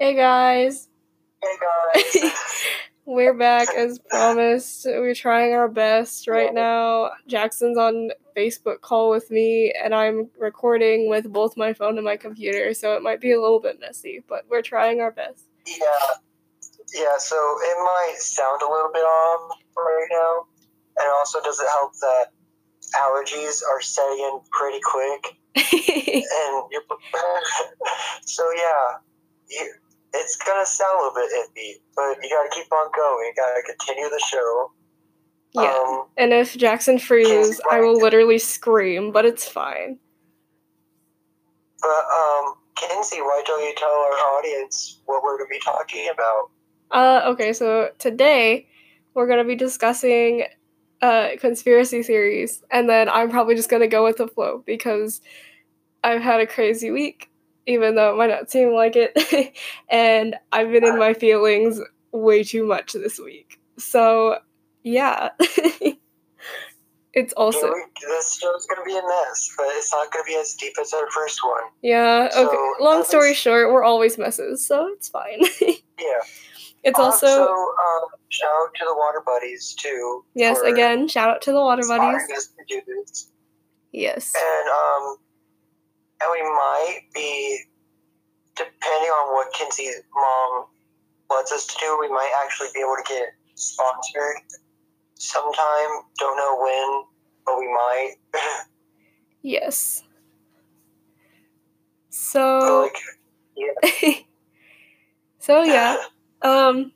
Hey guys, Hey guys. we're back as promised. We're trying our best right now. Jackson's on Facebook call with me, and I'm recording with both my phone and my computer, so it might be a little bit messy, but we're trying our best. yeah. Yeah, so it might sound a little bit off right now. And also does it help that allergies are setting in pretty quick and you're so yeah, you, it's gonna sound a little bit iffy, but you gotta keep on going. You gotta continue the show. yeah. Um, And if Jackson freezes, I will literally scream, but it's fine. but um, Kinsey, why don't you tell our audience what we're gonna be talking about? Uh, okay, so today we're gonna be discussing uh conspiracy theories, and then I'm probably just gonna go with the flow because I've had a crazy week, even though it might not seem like it, and I've been in my feelings way too much this week. So yeah, it's also Yeah, this show's gonna be a mess, but it's not gonna be as deep as our first one. yeah. So, Okay, long story was- short, we're always messes, so it's fine. Yeah. it's Uh, also so um, shout out to the Water Buddies too. yes, again, shout out to the water buddies. us to do this. Yes. and um, and we might be, depending on what Kinsey's mom lets us to do, we might actually be able to get sponsored sometime. Don't know when, but we might. Yes. So like, so yeah. Um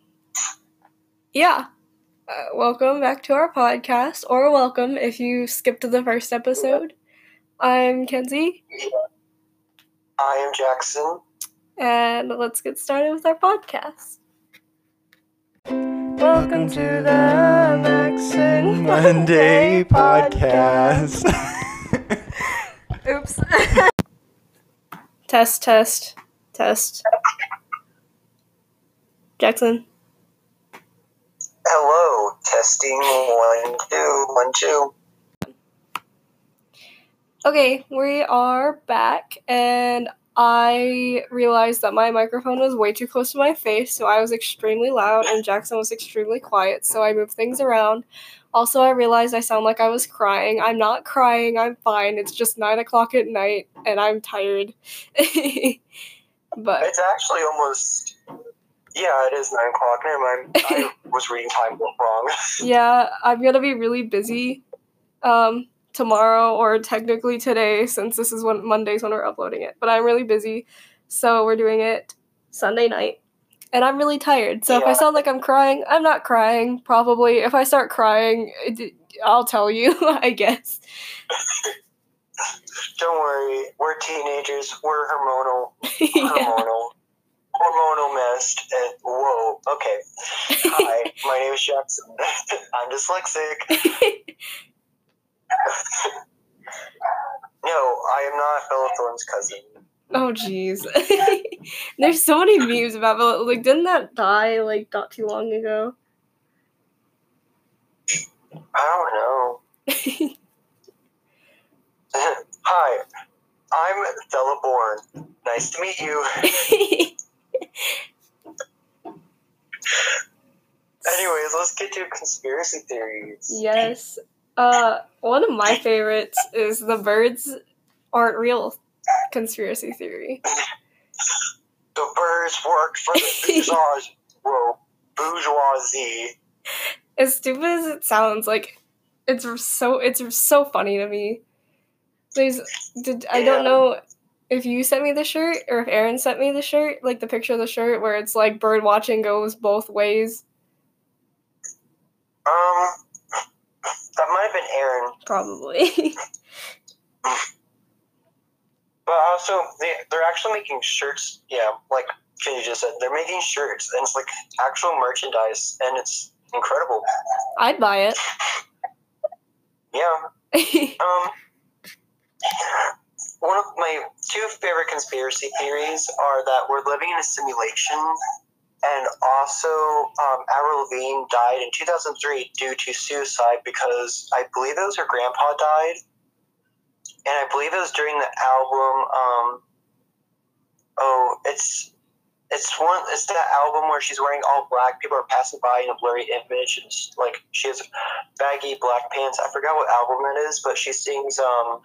yeah. Uh, welcome back to our podcast or welcome if you skipped the first episode. I'm Kenzie I am Jackson. and let's get started with our podcast. Welcome to the Max and Monday podcast. Oops. test test test. Jackson. Hello, testing one two one two. Okay, we are back, and I realized that my microphone was way too close to my face, so I was extremely loud, and Jackson was extremely quiet, so I moved things around. Also, I realized I sound like I was crying. I'm not crying, I'm fine. It's just 9 o'clock at night, and I'm tired. but, It's actually almost. Yeah, it is nine o'clock. Never mind. I was reading time wrong. yeah, I'm gonna be really busy um, tomorrow, or technically today, since this is when Monday's when we're uploading it. But I'm really busy, so we're doing it Sunday night, and I'm really tired. So if I sound like I'm crying, I'm not crying. Probably, if I start crying, I'll tell you. I guess. Don't worry, we're teenagers. We're hormonal, yeah. hormonal, hormonal messed. And whoa, okay. Hi, my name is Jackson. I'm dyslexic. No, I am not Bella Thorne's cousin. oh jeez. There's so many memes about Bella. Like, didn't that die like not too long ago? I don't know. Hi, I'm Bella Bourne. Nice to meet you. Anyways, let's get to conspiracy theories. Yes. Uh, one of my favorites is the birds aren't real conspiracy theory. The birds work for the bourgeoisie. Whoa, bourgeoisie. As stupid as it sounds, like it's so it's so funny to me. There's did I don't know if you sent me the shirt or if Aaron sent me the shirt, like the picture of the shirt where it's like bird watching goes both ways. Um, that might have been Aaron. Probably. But also, they, they're actually making shirts. Yeah, like Kenny just said, they're making shirts, and it's like actual merchandise, and it's incredible. I'd buy it. Yeah. Um, one of my two favorite conspiracy theories are that we're living in a simulation, and also um, Avril Lavigne died in 2003 due to suicide because I believe it was her grandpa died, and I believe it was during the album. Um, oh, it's it's one. It's that album where she's wearing all black. People are passing by in a blurry image, and like she has baggy black pants. I forgot what album that is, but she sings um,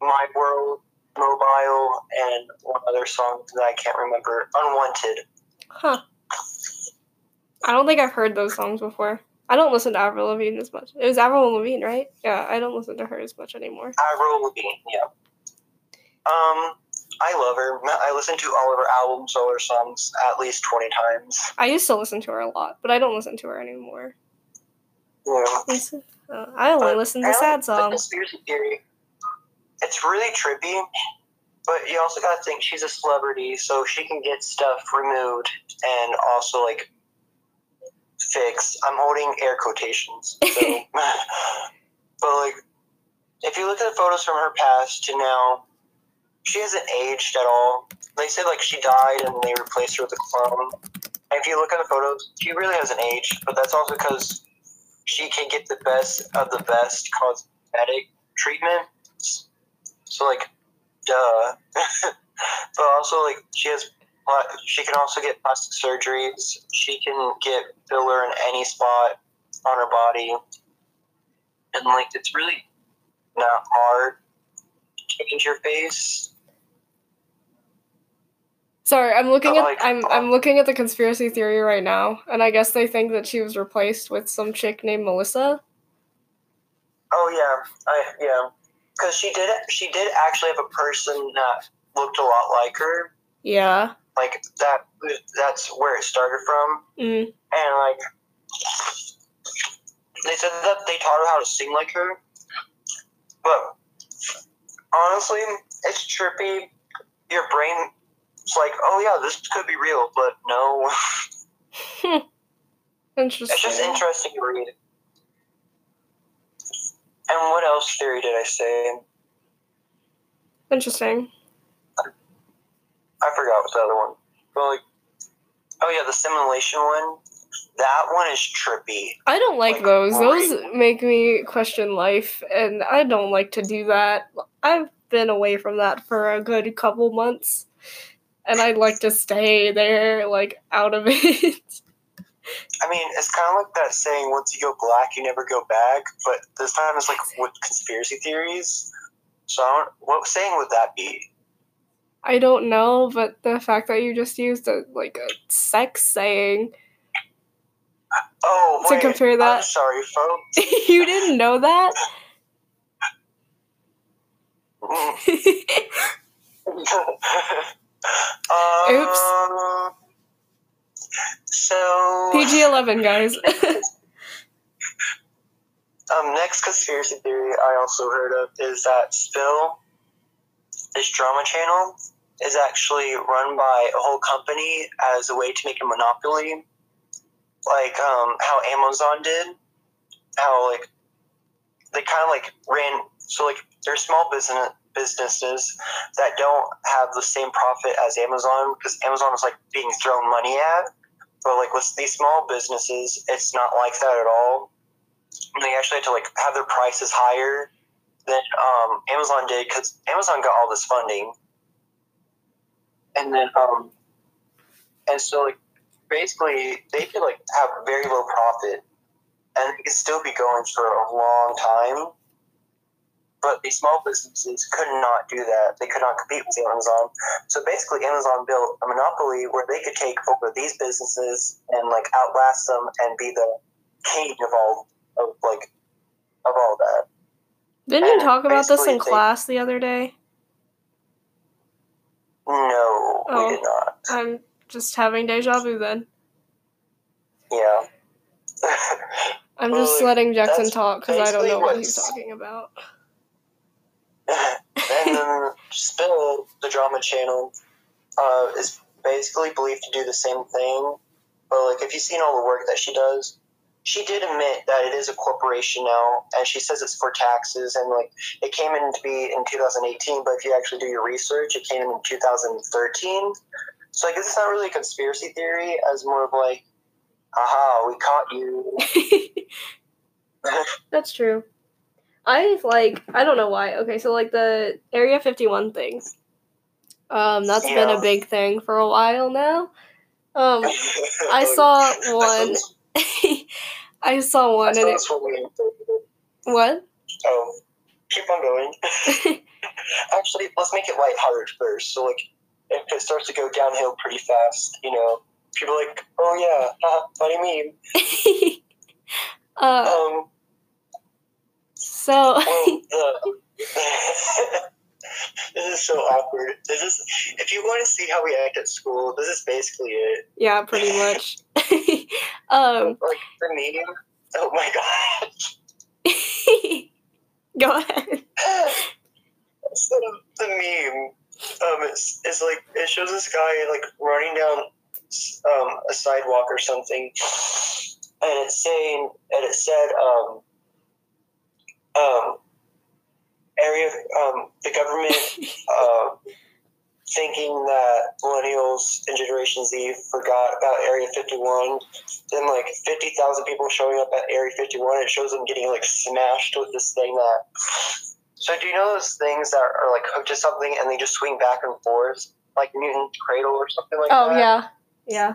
"My World," "Mobile," and one other song that I can't remember. "Unwanted." Huh. I don't think I've heard those songs before. I don't listen to Avril Lavigne as much. It was Avril Lavigne, right? Yeah, I don't listen to her as much anymore. Avril Lavigne, yeah. Um, I love her. I listen to all of her albums, all her songs, at least twenty times. I used to listen to her a lot, but I don't listen to her anymore. Yeah. Listen- uh, I only But listen to sad songs. conspiracy theory. It's really trippy, but you also gotta think she's a celebrity, so she can get stuff removed and also like fixed. I'm holding air quotations. So, but like, if you look at the photos from her past to now, she hasn't aged at all. They said like she died and they replaced her with a clone. And if you look at the photos, she really hasn't aged, but that's also because she can get the best of the best cosmetic treatment. So like, duh. but also like she has, she can also get plastic surgeries. She can get filler in any spot on her body, and like it's really not hard to change your face. Sorry, I'm looking at like, I'm I'm looking at the conspiracy theory right now, and I guess they think that she was replaced with some chick named Melissa. Oh yeah, I yeah, because she did she did actually have a person that looked a lot like her. Yeah. Like that. That's where it started from. Mm. and like they said that they taught her how to sing like her but honestly it's trippy your brain is like oh yeah this could be real but no Interesting. it's just interesting to read and what else theory did i say Interesting. i forgot what the other one but like oh yeah the simulation one that one is trippy I don't like Like, those. Those make me question life, and I don't like to do that. I've been away from that for a good couple months, and I'd like to stay there, like out of it. I mean, it's kind of like that saying, once you go black, you never go back. But this time it's like with conspiracy theories. So, I don't, what saying would that be? I don't know, but the fact that you just used a like a sex saying Oh, To wait, compare I'm that- sorry, folks. you didn't know that? um, So, PG eleven, guys. um, next conspiracy theory I also heard of is that Spill, this drama channel, is actually run by a whole company as a way to make a monopoly, like um, how Amazon did. How like they kind of like ran so like there's small business businesses that don't have the same profit as Amazon because Amazon is like being thrown money at. But like with these small businesses, it's not like that at all. They actually had to like have their prices higher than um, Amazon did because Amazon got all this funding. And then um, and so like basically they could like have very low profit, and it could still be going for a long time. But these small businesses could not do that. They could not compete with Amazon. So basically, Amazon built a monopoly where they could take over these businesses and like outlast them and be the king of all of like of all that. Didn't you talk about this in they- class the other day? No, Oh. we did not. I'm just having deja vu then. Yeah. I'm just letting Jackson talk because I don't know what he's talking about. And then Spill, the drama channel, uh, is basically believed to do the same thing. But like, if you've seen all the work that she does, she did admit that it is a corporation now, and she says it's for taxes. And like, it came in to be in 2018, but if you actually do your research, it came in in 2013. So I guess it's not really a conspiracy theory, as more of like, aha, we caught you. That's true. I like I don't know why. Okay, so like the Area 51 thing. Um, that's been a big thing for a while now. Um, I Oh, saw one. I saw one, that and it, what? Oh, keep on going. Actually, let's make it lighthearted first. So, like, if it starts to go downhill pretty fast, you know, people are like, oh yeah, haha, funny meme. uh, Um, so this is so awkward. This is if you want to see how we act at school, this is basically it. yeah, pretty much. um, Like the meme. Oh my god. go ahead. So the meme um is, is like it shows this guy like running down um a sidewalk or something and it's saying and it said um um area um the government uh thinking that millennials and generation z forgot about area 51 then like 50,000 people showing up at area 51 it shows them getting like smashed with this thing that so do you know those things that are like hooked to something and they just swing back and forth, like Newton's cradle or something like Oh that? Oh, yeah, yeah.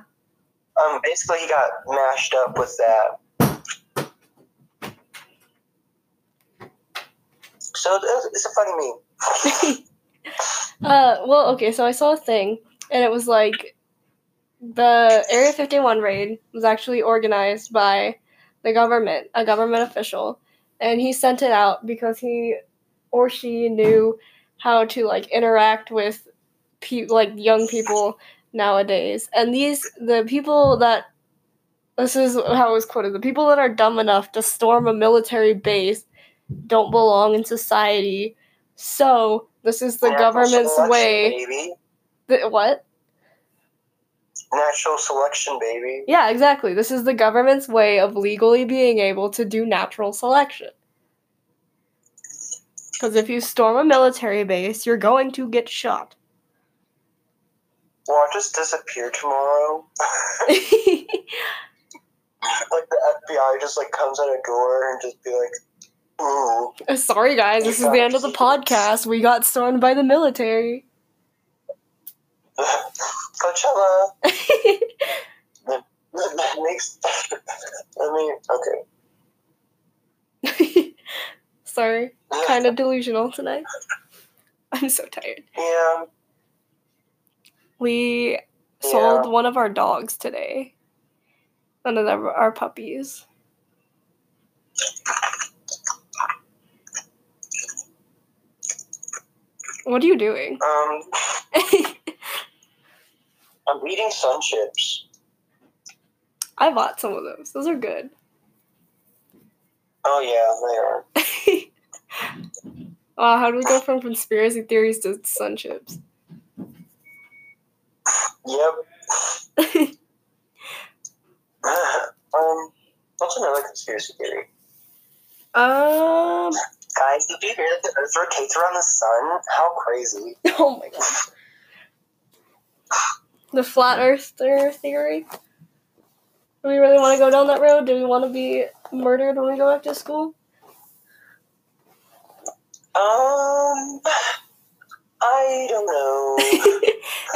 Um, basically, he got mashed up with that. So it's a funny meme. Uh, well, okay, so I saw a thing, and it was like the Area 51 raid was actually organized by the government, a government official, and he sent it out because he or she knew how to like interact with pe- like young people nowadays. And these the people that this is how it was quoted, the people that are dumb enough to storm a military base don't belong in society. So, this is the Natural government's way baby. the, what? Natural selection, baby. Yeah, exactly. This is the government's way of legally being able to do natural selection. Because if you storm a military base, you're going to get shot. Well, I'll just disappear tomorrow. like the FBI just like comes at a door and just be like, "Ooh, Sorry, guys, this is the end of the podcast. We got stormed by the military. Coachella." That makes. I mean, okay. Sorry, kind of delusional tonight. I'm so tired. Yeah. We sold one of our dogs today. One of our puppies. What are you doing? Um, I'm eating sun chips. I bought some of those. Those are good. Oh yeah, they are. wow, how do we go from conspiracy theories to sun chips? Yep. um, what's another conspiracy theory? um. Guys, did you hear that the Earth rotates around the sun? How crazy! Oh my god. The flat earther theory. Do we really want to go down that road? Do we want to be murdered when we go back to school? Um, I don't know.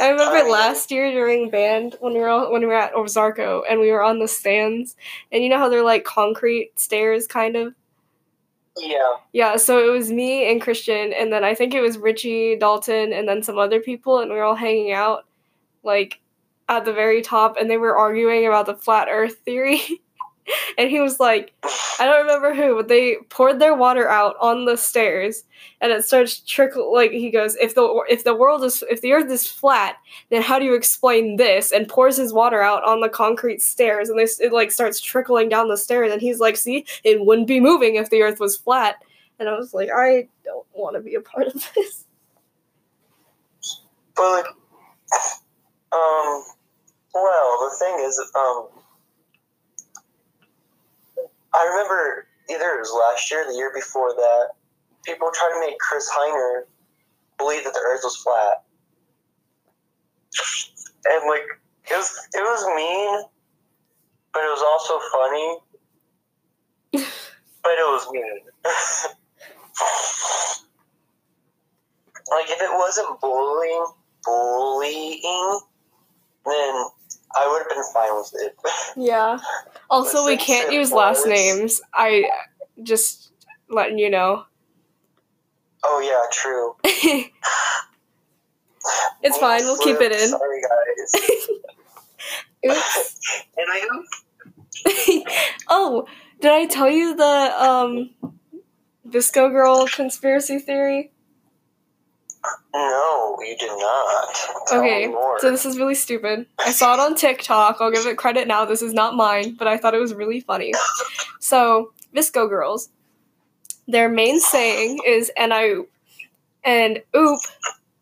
I remember I- last year during band when we were all, when we were at Ozarko and we were on the stands, and you know how they're like concrete stairs, kind of. Yeah. Yeah, so it was me and Christian, and then I think it was Richie, Dalton, and then some other people, and we were all hanging out, like, at the very top, and they were arguing about the flat Earth theory. and he was like, I don't remember who, but they poured their water out on the stairs, and it starts trickle. Like he goes, if the if the world is if the Earth is flat, then how do you explain this? And pours his water out on the concrete stairs, and this it like starts trickling down the stairs, and he's like, see, it wouldn't be moving if the Earth was flat. And I was like, I don't want to be a part of this. But um, well, the thing is, um, I remember either it was last year, or the year before that, people tried to make Chris Heiner believe that the Earth was flat, and like it was it was mean, but it was also funny, but it was mean. like if it wasn't bullying bullying, then I would have been fine with it. Yeah. Also, we can't use last names. I just letting you know. oh yeah, true. it's fine. We'll keep it in. Sorry, guys. Oops. and I oh, did I tell you the um VSCO girl conspiracy theory? No, you did not. Tell Okay, so this is really stupid. I saw it on TikTok. I'll give it credit now. This is not mine, but I thought it was really funny. So, VSCO girls, their main saying is and I oop. And oop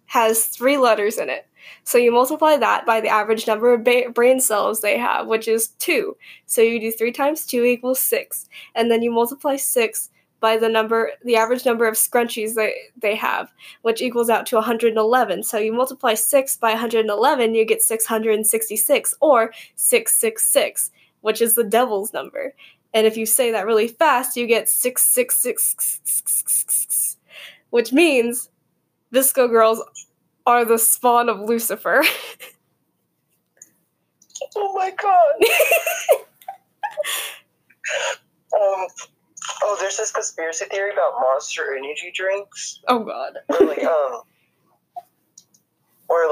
has three letters in it. So you multiply that by the average number of ba- brain cells they have, which is two. So you do three times two equals six. And then you multiply six by the number, the average number of scrunchies they, they have, which equals out to 111. So you multiply 6 by 111, you get 666, or 666, which is the devil's number. And if you say that really fast, you get 666, which means VSCO girls are the spawn of Lucifer. Oh my god. um. Oh, there's this conspiracy theory about Monster Energy drinks. oh god. Or like um.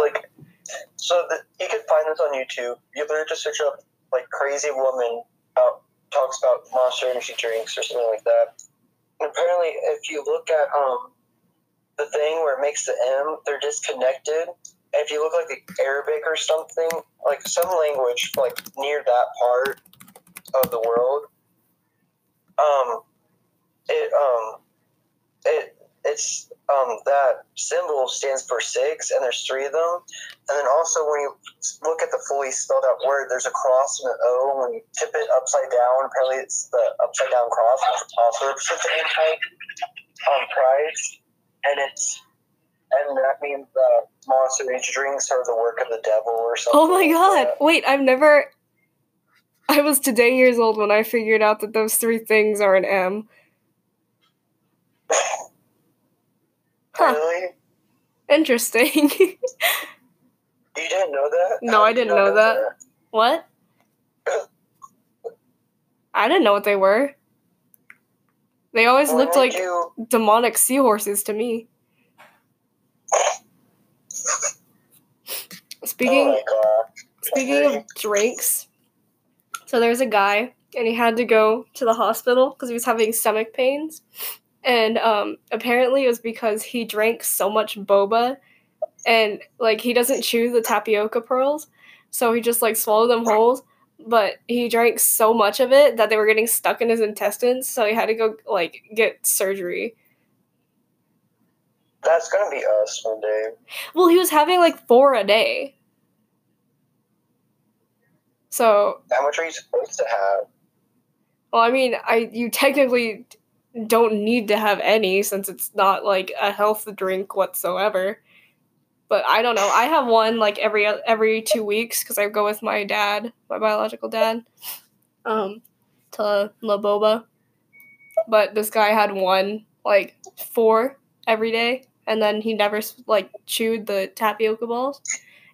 Like, so the, you can find this on YouTube. You literally just search up like crazy woman about talks about Monster Energy drinks or something like that. And apparently, if you look at um the thing where it makes the M, they're disconnected. And if you look like the Arabic or something, like some language like near that part of the world, um, it um, it it's um that symbol stands for six, and there's three of them. And then also when you look at the fully spelled out word, there's a cross and an O. And when you tip it upside down, apparently it's the upside down cross, which also represents the anti um, prize. And it's and that means uh, monster energy drinks are the work of the devil or something. Oh my god. that. Wait, I've never. I was today years old when I figured out that those three things are an M. Huh. Really? Interesting. You didn't know that? No, I didn't not know that. what? I didn't know what they were. They always looked like you- demonic seahorses to me. Speaking oh. Speaking of drinks, so there's a guy, and he had to go to the hospital because he was having stomach pains, and um, apparently it was because he drank so much boba, and like he doesn't chew the tapioca pearls, so he just like swallowed them whole. But he drank so much of it that they were getting stuck in his intestines, so he had to go like get surgery. That's gonna be us one day. Well, he was having like four a day. So How much are you supposed to have? Well, I mean, I you technically don't need to have any since it's not like a health drink whatsoever. But I don't know. I have one like every every two weeks because I go with my dad, my biological dad, um, to La Boba. But this guy had one like four every day, and then he never like chewed the tapioca balls.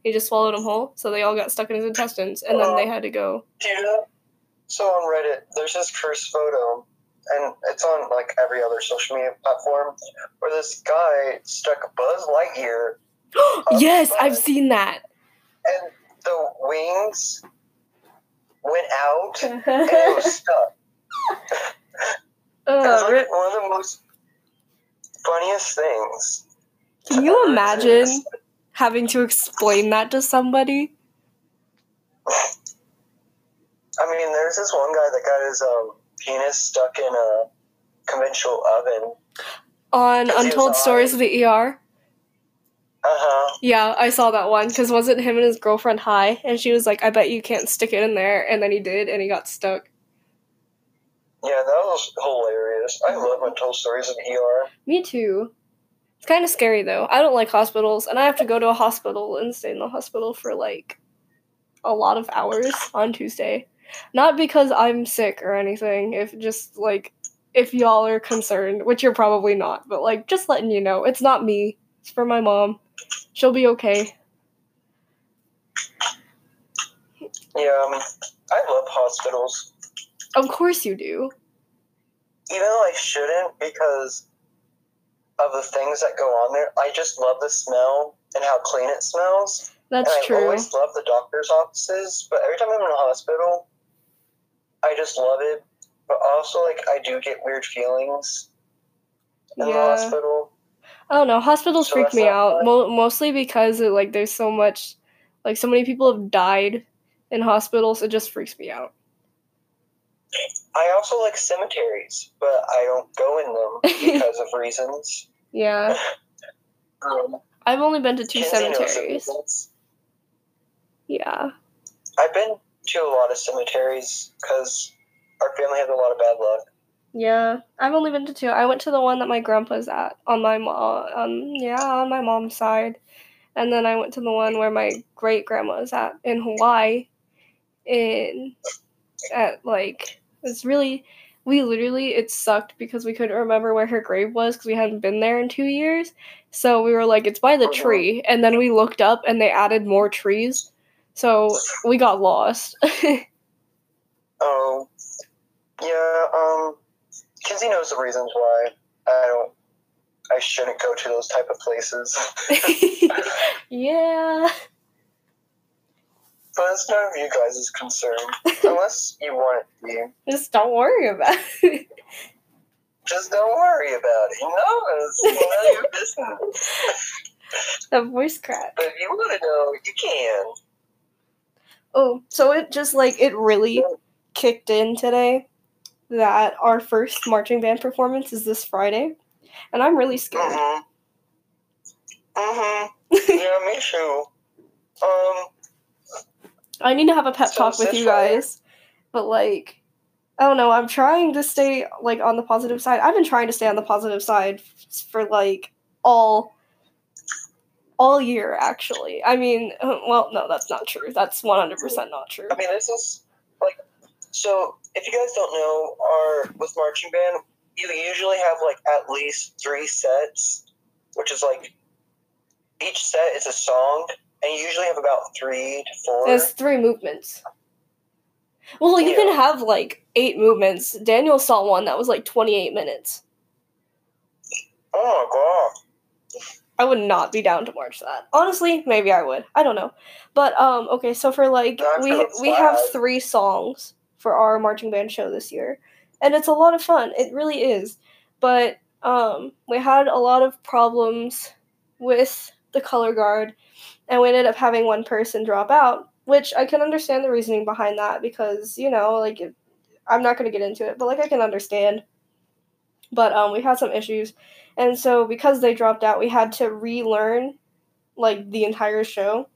He just swallowed them whole, so they all got stuck in his intestines, and then they had to go. So on Reddit, there's this cursed photo, and it's on like every other social media platform, where this guy stuck a Buzz Lightyear, yes, I've seen that. and the wings went out, and it was stuck. It was Uh, like one of the most funniest things. Can you imagine having to explain that to somebody? I mean, there's this one guy that got his um, penis stuck in a conventional oven. On Untold Stories of the ER? Uh huh. Yeah, I saw that one because wasn't him and his girlfriend high? And she was like, I bet you can't stick it in there. And then he did, and he got stuck. Yeah, that was hilarious. I love Untold Stories of ER. Me too. It's kind of scary though. I don't like hospitals, and I have to go to a hospital and stay in the hospital for like a lot of hours on Tuesday. Not because I'm sick or anything, if just like if y'all are concerned, which you're probably not, but like just letting you know, it's not me. It's for my mom. She'll be okay. Yeah, um, I love hospitals. Of course you do. Even though I shouldn't because of the things that go on there, I just love the smell and how clean it smells. That's and I true. always love the doctor's offices, but every time I'm in a hospital, I just love it. But also, like, I do get weird feelings in the Yeah. hospital. I don't know. Hospitals So freak me out mo- mostly because it, like there's so much, like so many people have died in hospitals. It just freaks me out. I also like cemeteries, but I don't go in them because of reasons. Yeah, Um, I've only been to two Kinsey cemeteries. Yeah, I've been to a lot of cemeteries because our family has a lot of bad luck. yeah. I've only been to two. I went to the one that my grandpa's at on my mom. Um, yeah, on my mom's side, and then I went to the one where my great grandma is at in Hawaii. In at like it's really we literally it sucked because we couldn't remember where her grave was because we hadn't been there in two years. So we were like, it's by the Mhm. tree, and then we looked up and they added more trees. So we got lost. Oh, yeah. Um, Kinsey knows the reasons why I don't. I shouldn't go to those type of places, yeah. but it's none of you guys' concern unless you want it to be. Just don't worry about it. Just don't worry about it. You know, it's none of your business. the voice crack. But if you want to know, you can. Oh, so it just like it really kicked in today that our first marching band performance is this Friday, and I'm really scared. Mhm. Mhm. Yeah, me too. Um. I need to have a pep So talk with you guys, but like, I don't know. I'm trying to stay like on the positive side. I've been trying to stay on the positive side f- for like all all year actually. I mean, well, no, that's not true. That's 100% not true. I mean, this is like so. If you guys don't know, our with marching band, you usually have like at least three sets, which is like each set is a song, and you usually have about three to four. There's three movements. Well, you can have like eight movements. Daniel saw one that was like 28 minutes. oh my god! I would not be down to march that. Honestly, maybe I would. I don't know. But um okay, so for like I we we have 3 songs for our marching band show this year. And it's a lot of fun. It really is. But um we had a lot of problems with the color guard and we ended up having one person drop out, which I can understand the reasoning behind that because, you know, like it, I'm not going to get into it, but like I can understand. But um we had some issues and so because they dropped out, we had to relearn like the entire show.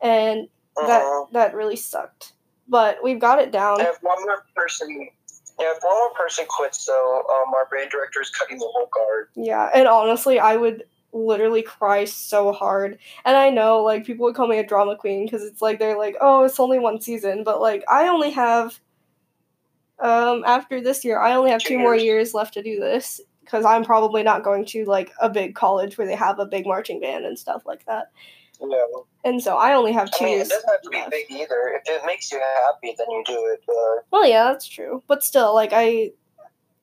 And that Mhm. that really sucked. But we've got it down. If one more person, yeah, if one more person quits, though, um, our band director is cutting the whole guard. Yeah, and honestly, I would literally cry so hard. And I know like people would call me a drama queen because it's like they're like, "Oh, it's only one season," but like I only have um after this year, I only have Two two more years left to do this because I'm probably not going to like a big college where they have a big marching band and stuff like that. Yeah. And so I only have I two mean, years. it doesn't have to be left. big either. If it makes you happy, then you do it. But Well, yeah, that's true. But still, like I,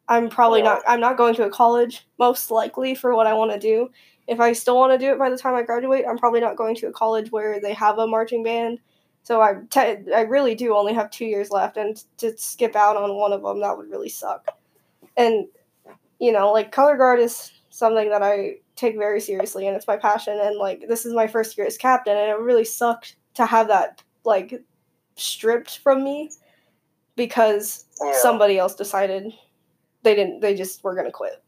I'm probably Yeah. not. I'm not going to a college most likely for what I want to do. If I still want to do it by the time I graduate, I'm probably not going to a college where they have a marching band. So I, te- I really do only have two years left, and to skip out on one of them, that would really suck. And you know, like color guard is something that I take very seriously, and it's my passion. And like this is my first year as captain, and it really sucked to have that like stripped from me because yeah. somebody else decided they didn't they just were gonna quit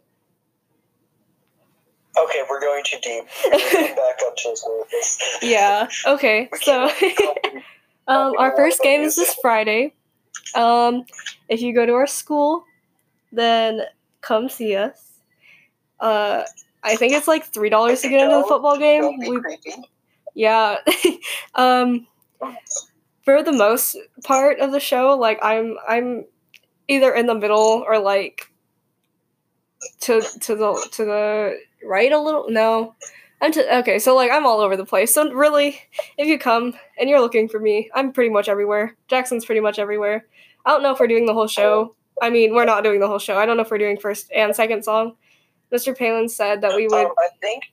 Okay, we're going too deep. Going back up to the surface. yeah okay so um our first game is this friday um if you go to our school then come see us uh i think it's like three dollars to get into the football game we, yeah um for the most part of the show like i'm i'm either in the middle or like to to the to the right a little no I'm t- okay, so like I'm all over the place. So really, if you come and you're looking for me, I'm pretty much everywhere. Jackson's pretty much everywhere. I don't know if we're doing the whole show. I mean, we're not doing the whole show. I don't know if we're doing first and second song. Mr. Palin said that we would. Um, I think.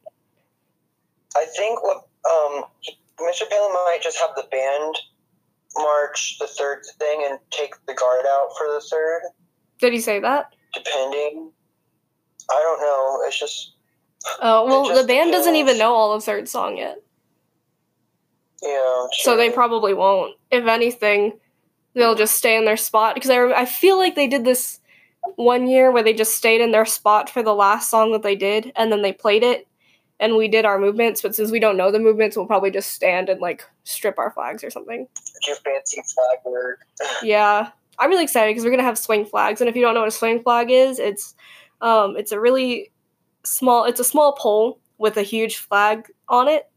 I think what um, Mr. Palin might just have the band march the third thing and take the guard out for the third, Did he say that? depending. I don't know. It's just Oh well, just the band doesn't even know all of third song yet, yeah. so they probably won't. If anything, they'll just stay in their spot because I I feel like they did this one year where they just stayed in their spot for the last song that they did, and then they played it, and we did our movements. But since we don't know the movements, we'll probably just stand and like strip our flags or something. do fancy flag work. Yeah, I'm really excited because we're gonna have swing flags, and if you don't know what a swing flag is, it's um, it's a really small, it's a small pole with a huge flag on it,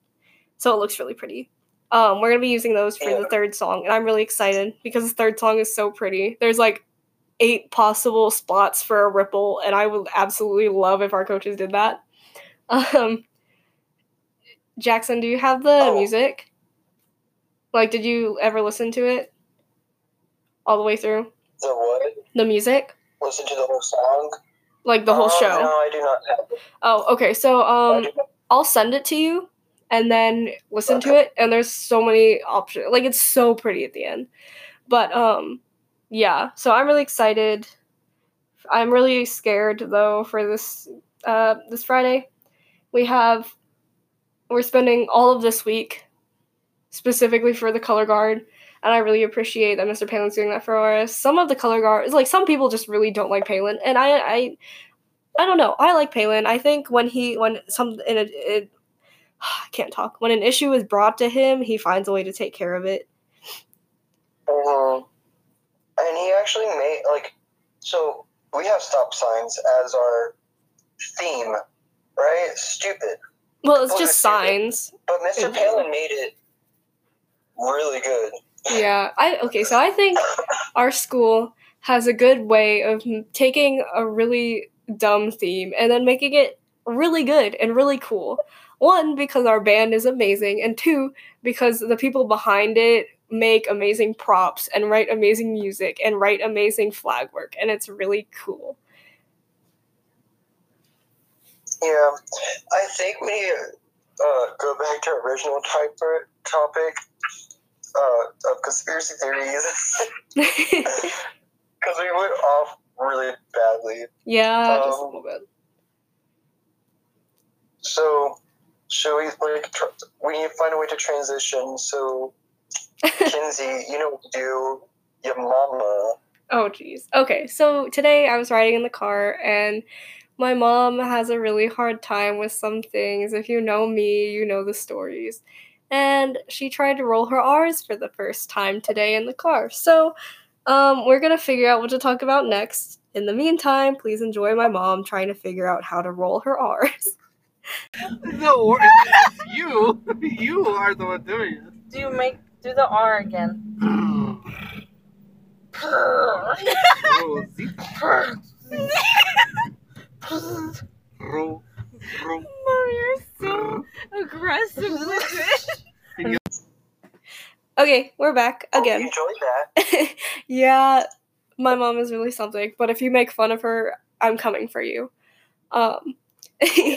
so it looks really pretty. Um, we're gonna be using those for the third song, and I'm really excited because the third song is so pretty. There's like eight possible spots for a ripple, and I would absolutely love if our coaches did that. Um, Jackson, do you have the Oh. music? Like, did you ever listen to it all the way through? The what? The music, Listen to the whole song. like the whole Um, show. No, I do not have it. Oh, okay. So, um, I'll send it to you, and then listen to it. And there's so many options. Like, it's so pretty at the end. But, um, yeah. So I'm really excited. I'm really scared though for this uh this Friday. We have we're spending all of this week specifically for the color guard. And I really appreciate that Mr. Palin's doing that for us. Some of the color guards, like some people just really don't like Palin, and I, I, I don't know. I like Palin. I think when he, when some, in a, it, I can't talk. When an issue is brought to him, he finds a way to take care of it. Mhm. And he actually made like so we have stop signs as our theme, right? Stupid. Well, it's just stupid. signs. But Mr. Mhm. Palin made it really good. Yeah. I okay. So I think our school has a good way of taking a really dumb theme and then making it really good and really cool. One, because our band is amazing, and two, because the people behind it make amazing props and write amazing music and write amazing flag work, and it's really cool. Yeah. I think we uh, go back to our original type topic uh, of conspiracy theories because we went off really badly. yeah, just a Um, little bit. So, should we like tr- we need to find a way to transition? So, Kinsey, you know what to do. Your mama. Oh, geez. Okay, so today I was riding in the car and my mom has a really hard time with some things. If you know me, you know the stories. And she tried to roll her R's for the first time today in the car. So, um, we're gonna figure out what to talk about next. In the meantime, please enjoy my mom trying to figure out how to roll her R's. No, you, you are the one doing it. Do you make do the R again. it. Rosita, ro, ro. Mom, you're so aggressive with it. Okay, we're back Hope You again. enjoyed that. yeah, my mom is really something, but if you make fun of her, I'm coming for you. Um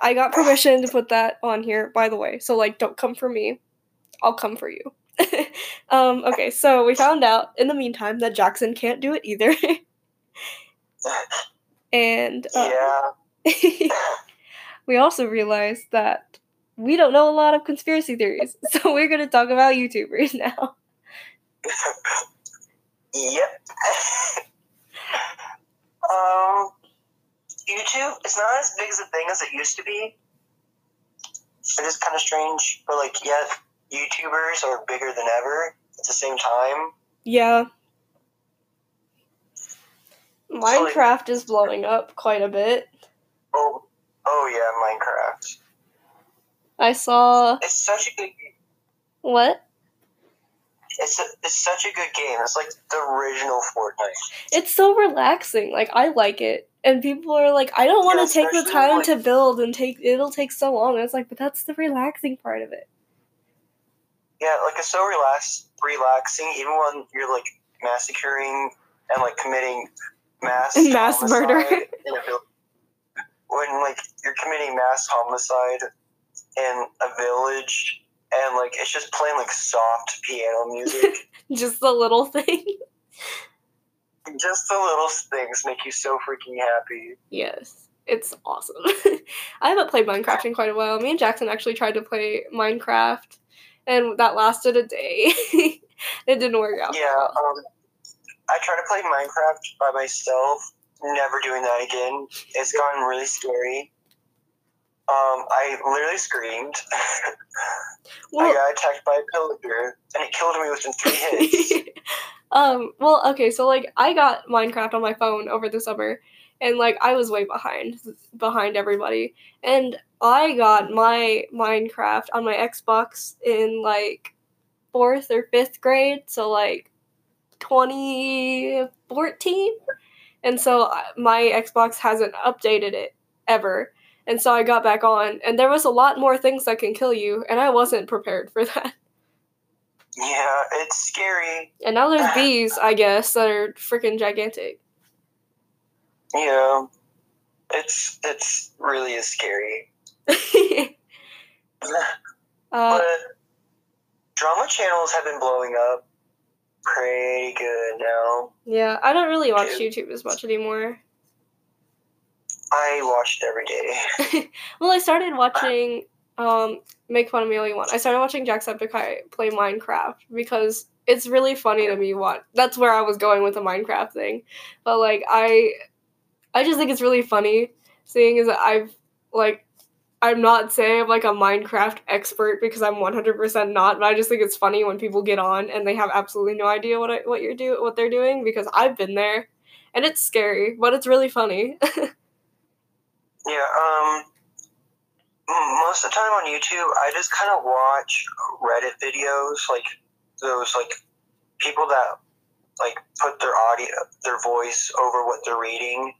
I got permission to put that on here, by the way. So like don't come for me. I'll come for you. um okay, so we found out in the meantime that Jackson can't do it either. and uh, Yeah. we also realized that we don't know a lot of conspiracy theories. So we're going to talk about YouTubers now. Yep. um, YouTube, it's not as big as a thing as it used to be. It is kind of strange, but like, yeah, YouTubers are bigger than ever at the same time. Yeah. Minecraft is blowing up quite a bit. Oh, oh yeah, Minecraft. I saw It's such a good. what? It's a, it's such a good game. It's like the original Fortnite. It's so relaxing. Like I like it. And people are like, I don't want Yeah, to take the time like- to build and take it'll take so long. And it's like, but that's the relaxing part of it. Yeah, like it's so relax, relaxing, even when you're like massacring and like committing mass Mass murder. homicide in a vil- when like you're committing mass homicide in a village and like it's just playing like soft piano music. Just the little thing. just the little things make you so freaking happy. yes. It's awesome. I haven't played Minecraft in quite a while. Me and Jackson actually tried to play Minecraft and that lasted a day. it didn't work out. Yeah, um, I try to play Minecraft by myself. Never doing that again. It's gotten really scary. Um, I literally screamed. I got attacked by a pillager, and it killed me within three hits. um, well, okay, so like I got Minecraft on my phone over the summer and like I was way behind behind everybody. And I got my Minecraft on my Xbox in like 4th or 5th grade, so like 2014. And so uh, my Xbox hasn't updated it ever. And so I got back on and there was a lot more things that can kill you and I wasn't prepared for that. yeah, it's scary. And now there's bees, I guess, that are freaking gigantic. Yeah, it's it's really is scary. uh, but drama channels have been blowing up pretty good now. yeah, I don't really watch YouTube as much anymore. I watched every day. Well, I started watching um, Make Fun of Me All You Want. I started watching Jacksepticeye play Minecraft because it's really funny to me. What that's where I was going with the Minecraft thing, but like I, I just think it's really funny seeing as that I've like. I'm not saying I'm like a Minecraft expert because I'm 100% not, but I just think it's funny when people get on and they have absolutely no idea what I, what you're do what they're doing because I've been there, and it's scary, but it's really funny. Yeah, um, most of the time on YouTube, I just kind of watch Reddit videos, like those like people that like put their audio, their voice over what they're reading,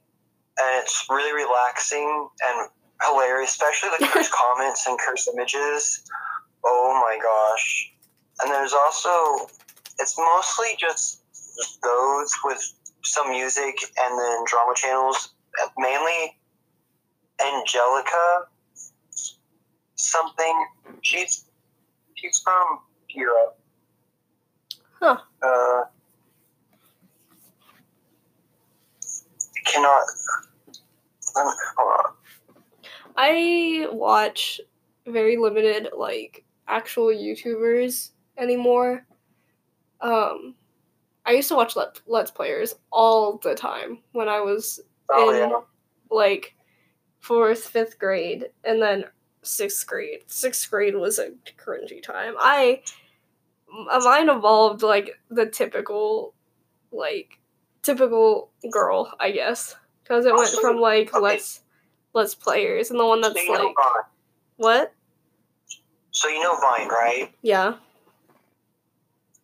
and it's really relaxing and hilarious, especially the cursed comments and cursed images. Oh my gosh! And there's also, it's mostly just those with some music and then drama channels, mainly Angelica something. She's she's from Europe. Huh. Uh, I cannot. Hold on. I watch very limited like actual YouTubers anymore. Um I used to watch let, let's players all the time when I was Oh in yeah. like fourth, fifth grade, and then sixth grade. Sixth grade was a cringy time. I mine evolved like the typical like typical girl, I guess, because it went from like okay. let's let's players and the one So that's you like Vine. what? So you know Vine, right? Yeah.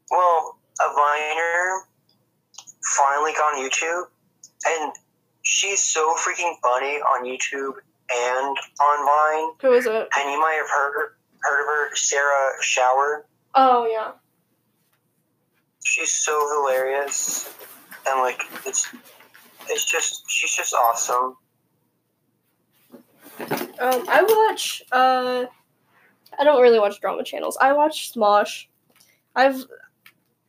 Well, a Viner finally got on YouTube, and she's so freaking funny on YouTube and online. Who is it? And you might have heard heard of her, Sarah Schauer. Oh yeah. She's so hilarious, and like it's it's just she's just awesome. Um, I watch. Uh, I don't really watch drama channels. I watch Smosh. I've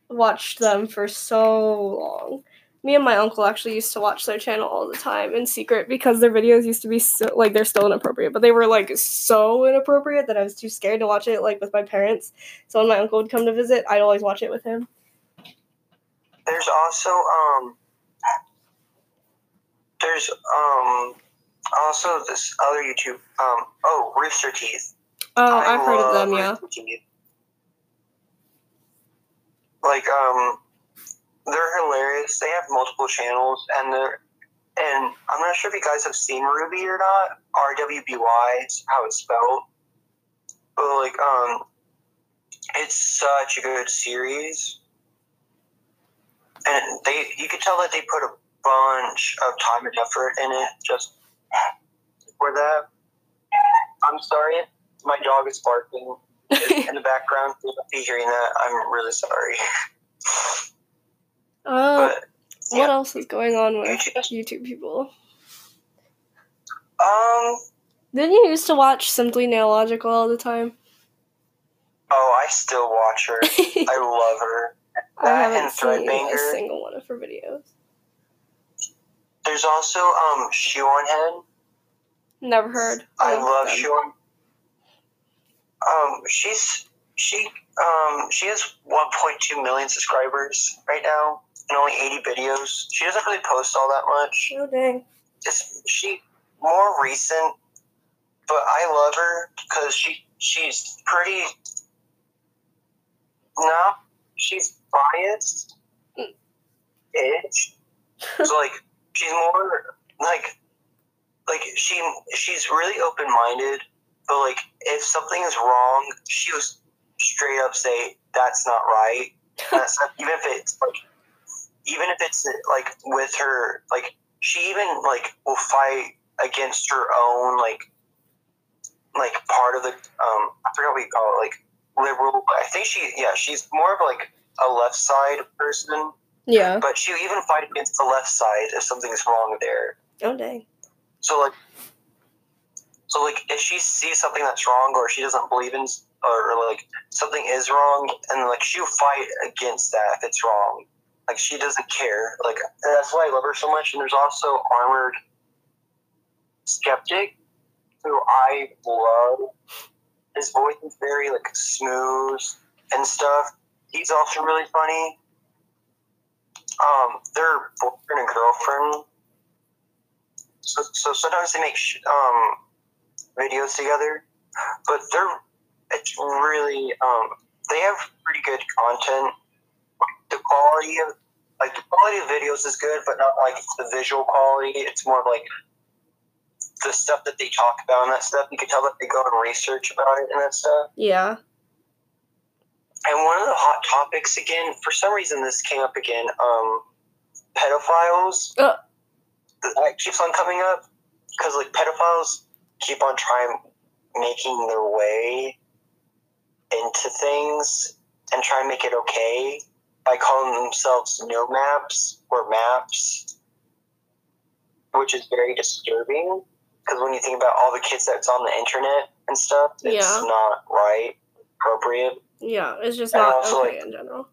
watched them for so long. Me and my uncle actually used to watch their channel all the time in secret because their videos used to be so like they're still inappropriate, but they were like so inappropriate that I was too scared to watch it like with my parents. So when my uncle would come to visit, I'd always watch it with him. There's also um there's um also this other YouTube um oh Rooster Teeth. Oh, I I've heard of them. Yeah. Like um, they're hilarious. They have multiple channels, and they're and I'm not sure if you guys have seen Ruby or not. R W B Y is how it's spelled. But like um, it's such a good series, and they you could tell that they put a bunch of time and effort in it just for that. I'm sorry, my dog is barking in the background. If hearing that, I'm really sorry. Uh, But what yeah. else is going on with YouTube. YouTube people? um, Didn't you used to watch Simply Nailogical all the time? oh, I still watch her. I love her. I haven't seen a single one of her videos. There's also um Shoe on Head. Never heard. I of love them. Um, she's she um she has 1.2 million subscribers right now and only 80 videos. She doesn't really post all that much. Oh dang. Just she more recent, but I love her because she she's pretty. No, she's biased. Edge. So like she's more like like she she's really open minded, but like if something is wrong, she was straight up say that's not right. That's not, even if it's like even if it's like with her like she even like will fight against her own like like part of the um I forgot what you call it like liberal. I think she yeah she's more of like a left side person, Yeah. but she even fight against the left side if something's wrong there. Oh dang. So like, so like, if she sees something that's wrong, or she doesn't believe in, or like something is wrong, and like she'll fight against that if it's wrong. Like she doesn't care. Like that's why I love her so much. And there's also Armoured Skeptic, who I love. His voice is very like smooth and stuff. He's also really funny. Um, they're boyfriend and girlfriend so, so sometimes they make sh- um, videos together, but they're it's really um, they have pretty good content. The quality of like the quality of videos is good, but not like the visual quality. It's more of like the stuff that they talk about and that stuff. You can tell that they go and research about it and that stuff. Yeah. And one of the hot topics again, for some reason, this came up again. Um, pedophiles. Uh. That keeps on coming up because like pedophiles keep on trying making their way into things and try and make it okay by calling themselves no maps or maps, which is very disturbing. Because when you think about all the kids that's on the internet and stuff, it's Yeah. not right, appropriate. Yeah. It's just And not also, okay like- in general.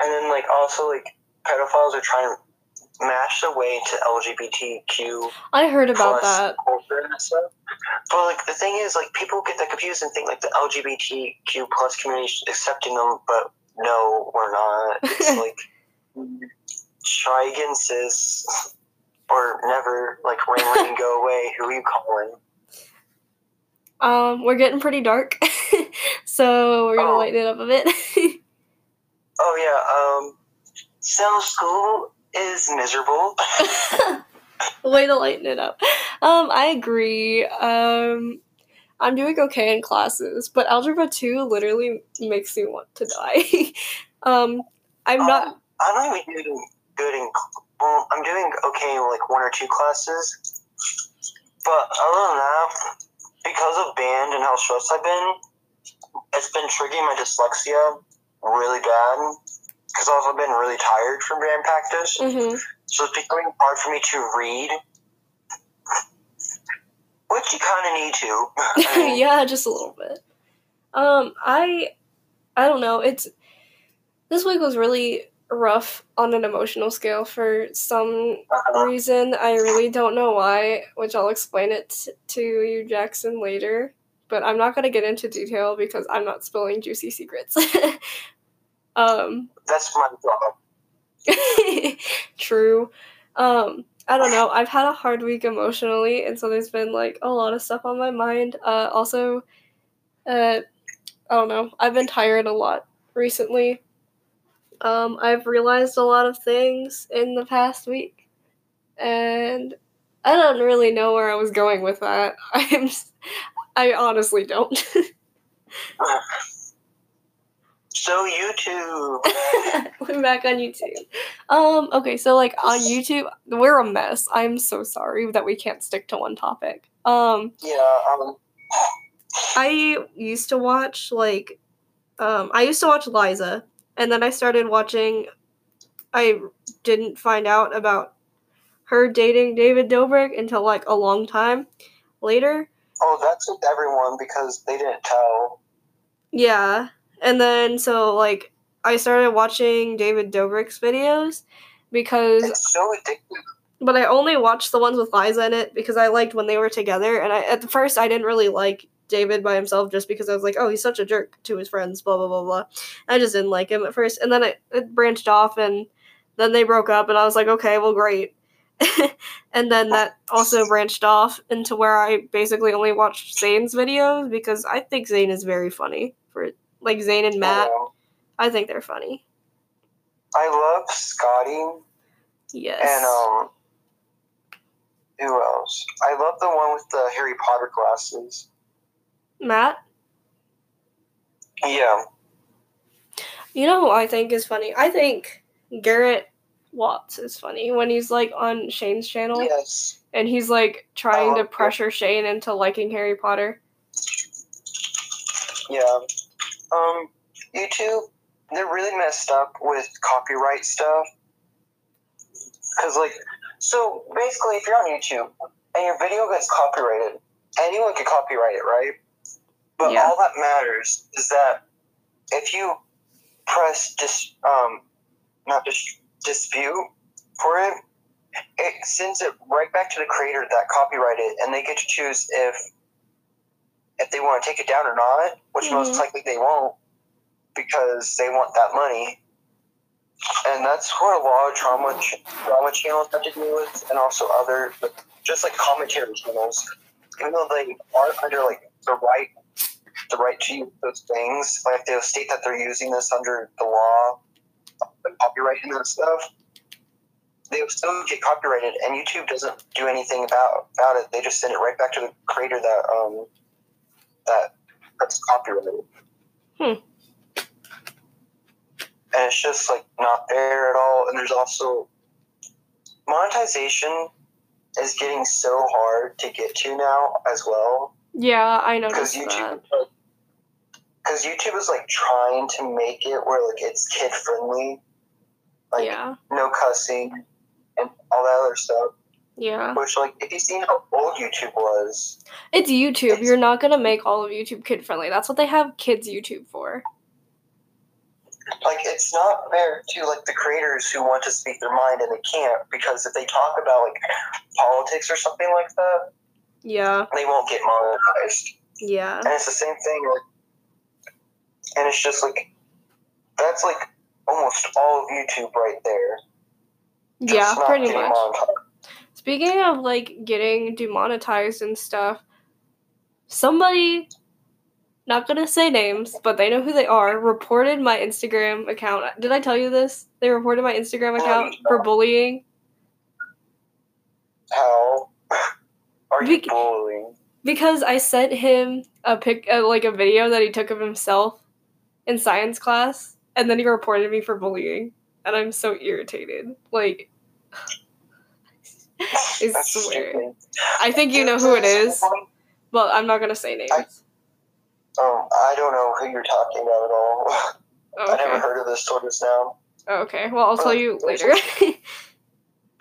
And then, like, also, like, pedophiles are trying to mash the way to LGBTQ I heard about plus that. culture and stuff. But, like, the thing is, like, people get that confused and think, like, the LGBTQ plus community is accepting them, but no, we're not. It's like, try again, sis. Or never, like, rain, rain, go away. Who are you calling? Um, we're getting pretty dark, so we're gonna Oh. lighten it up a bit. Oh, yeah, um, so school is miserable. Way to lighten it up. Um, I agree. Um, I'm doing okay in classes, but algebra two literally makes me want to die. um, I'm not. Um, I'm not even doing good in. Well, I'm doing okay in like one or two classes, but other than that, because of band and how stressed I've been, it's been triggering my dyslexia really bad. Because I've also been really tired from band practice, hmm so it's becoming hard for me to read. Which you kind of need to. I mean, yeah, just a little bit. Um, I, I don't know. It's this week was really rough on an emotional scale for some uh, reason. I really don't know why, which I'll explain it t- to you, Jackson, later. But I'm not gonna get into detail because I'm not spilling juicy secrets. um, that's my job. true. Um, I don't know. I've had a hard week emotionally, and so there's been like a lot of stuff on my mind. Uh, also, uh, I don't know. I've been tired a lot recently. Um, I've realized a lot of things in the past week, and I don't really know where I was going with that. I'm, I honestly don't. So YouTube. We're back on YouTube. Um, okay, so like on YouTube, we're a mess. I'm so sorry that we can't stick to one topic. Um, Yeah, um, I used to watch like um I used to watch Liza and then I started watching I didn't find out about her dating David Dobrik until like a long time later. oh, that's with everyone because they didn't tell. Yeah. And then so like I started watching David Dobrik's videos because It's so addictive. but I only watched the ones with Liza in it because I liked when they were together. And I at the first I didn't really like David by himself just because I was like, oh, he's such a jerk to his friends, blah blah blah blah. I just didn't like him at first, and then it, it branched off, and then they broke up, and I was like, okay, well, great. and then that also branched off into where I basically only watched Zane's videos because I think Zane is very funny. For like Zane and Matt, Um, I think they're funny. I love Scotty Yes. and um, who else? I love the one with the Harry Potter glasses. Matt. Yeah, You know who I think is funny? I think Garrett Watts is funny when he's like on Shane's channel yes. and he's like trying Oh, to pressure Shane into liking Harry Potter. Yeah. Um, YouTube, they're really messed up with copyright stuff. Because, like, so basically, if you're on YouTube and your video gets copyrighted, anyone can copyright it, right? But Yeah. all that matters is that if you press dis, um, not dis, dispute for it, it sends it right back to the creator that copyrighted, and they get to choose if if they want to take it down or not, which most Mhm. likely they won't because they want that money. And that's what a lot of trauma ch- drama channels have to deal with, and also other just like commentary channels, even though they aren't under like the right the right to use those things, like they'll state that they're using this under the law, the copyright and that stuff. They'll still get copyrighted, and YouTube doesn't do anything about about it. They just send it right back to the creator that um that that's copyrighted. Hmm. And it's just like not fair at all. And there's also monetization is getting so hard to get to now as well Yeah, I because noticed that. YouTube because YouTube is like trying to make it where like it's kid friendly, like yeah, no cussing and all that other stuff. Yeah. Which like if you seen how old YouTube was, It's YouTube. It's- You're not gonna make all of YouTube kid friendly. That's what they have kids YouTube for. like it's not fair to like the creators who want to speak their mind and they can't because if they talk about like politics or something like that, Yeah, they won't get monetized. yeah, And it's the same thing. Like, and it's just like that's like almost all of YouTube right there. Just yeah. Pretty much. monetized. Speaking of like getting demonetized and stuff, somebody, not gonna say names, but they know who they are, reported my Instagram account. Did I tell you this? They reported my Instagram account for bullying How are you Bec- bullying? because I sent him a pic, uh, like a video that he took of himself in science class, and then he reported me for bullying, and I'm so irritated. Like, I That's swear. stupid. I think you know who it is, but I'm not gonna say names. Um, I don't know who you're talking about at all. I never heard of this tortoise now. Okay. Well, I'll tell Oh, you later.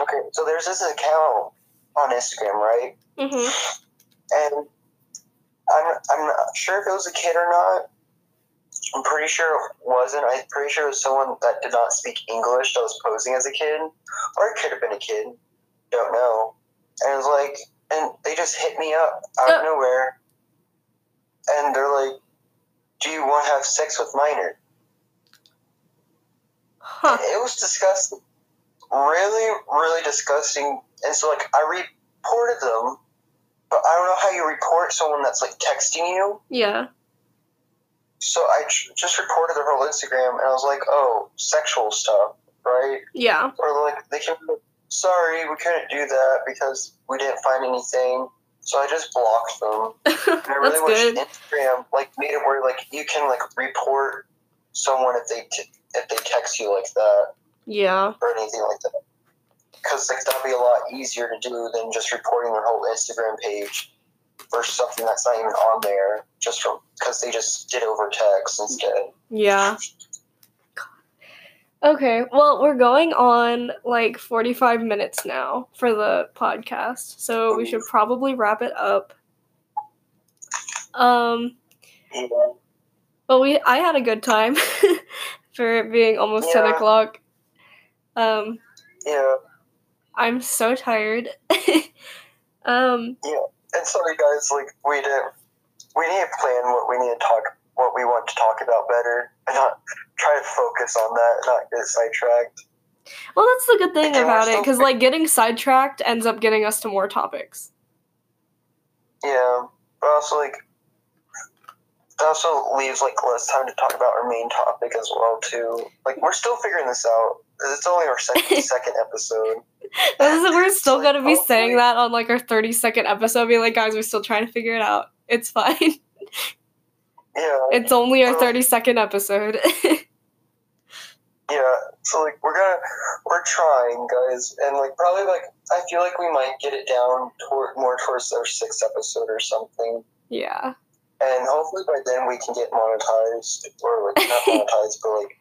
Okay, so there's this account on Instagram, right? hmm And I'm I'm not sure if it was a kid or not. I'm pretty sure it wasn't. I'm pretty sure it was someone that did not speak English that was posing as a kid, or it could have been a kid. Don't know. And it was like, and they just hit me up out of nowhere, and they're like, "Do you want to have sex with minor?" Huh. It was disgusting. Really, really disgusting. And so, like, I reported them, but I don't know how you report someone that's, like, texting you. Yeah. So I just reported their whole Instagram, and I was like, oh, sexual stuff, right? Yeah. Or, like, they can sorry, we couldn't do that because we didn't find anything. So I just blocked them. And I really wish good. Instagram, like, made it where, like, you can, like, report someone if they, t- if they text you like that. Yeah. or anything like that. Because like that'd be a lot easier to do than just reporting their whole Instagram page for something that's not even on there, just from because they just did over text instead. Yeah. Okay, well, we're going on like 45 minutes now for the podcast, so we should probably wrap it up. Um, Yeah. but we I had a good time for it being almost 10 o'clock. Um, Yeah. I'm so tired. um, yeah, And sorry guys, like we didn't we need to plan what we need to talk what we want to talk about better and not try to focus on that, not get sidetracked. well, that's the good thing about it, because like getting sidetracked ends up getting us to more topics. Yeah. But also like that also leaves like less time to talk about our main topic as well too. Like we're still figuring this out. It's only our second second episode. Is- We're still like, gonna be saying that on like our 30 second episode, being like, guys, we're still trying to figure it out. It's fine. Yeah. It's only our 30 second episode. Yeah, so like we're gonna we're trying, guys, and like probably like I feel like we might get it down toward more towards our sixth episode or something, yeah. and hopefully by then we can get monetized or like not monetized, but like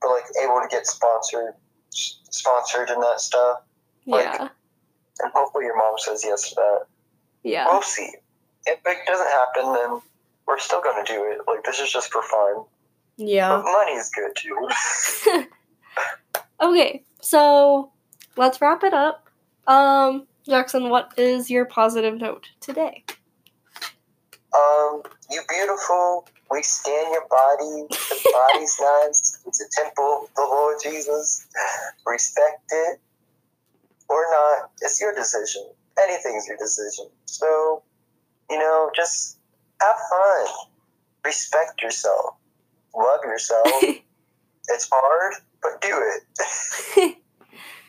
but like able to get sponsored sponsored and that stuff, Like- Yeah. and hopefully your mom says yes to that. Yeah. We'll see. If it doesn't happen, then we're still gonna do it. Like this is just for fun, Yeah. money is good too. Okay, so let's wrap it up. Um, Jackson, what is your positive note today? Um, you beautiful. We stand your body. The body's nice. It's a temple of the Lord Jesus. Respect it or not. It's your decision. Anything's your decision. So, you know, just have fun. Respect yourself. Love yourself. it's hard, but do it.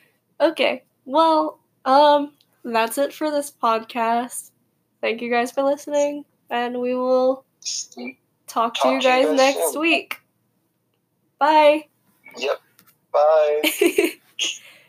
okay, well, um, that's it for this podcast. Thank you guys for listening, and we will talk to Talk you to you guys guys next soon. week. Bye. Yep. Bye.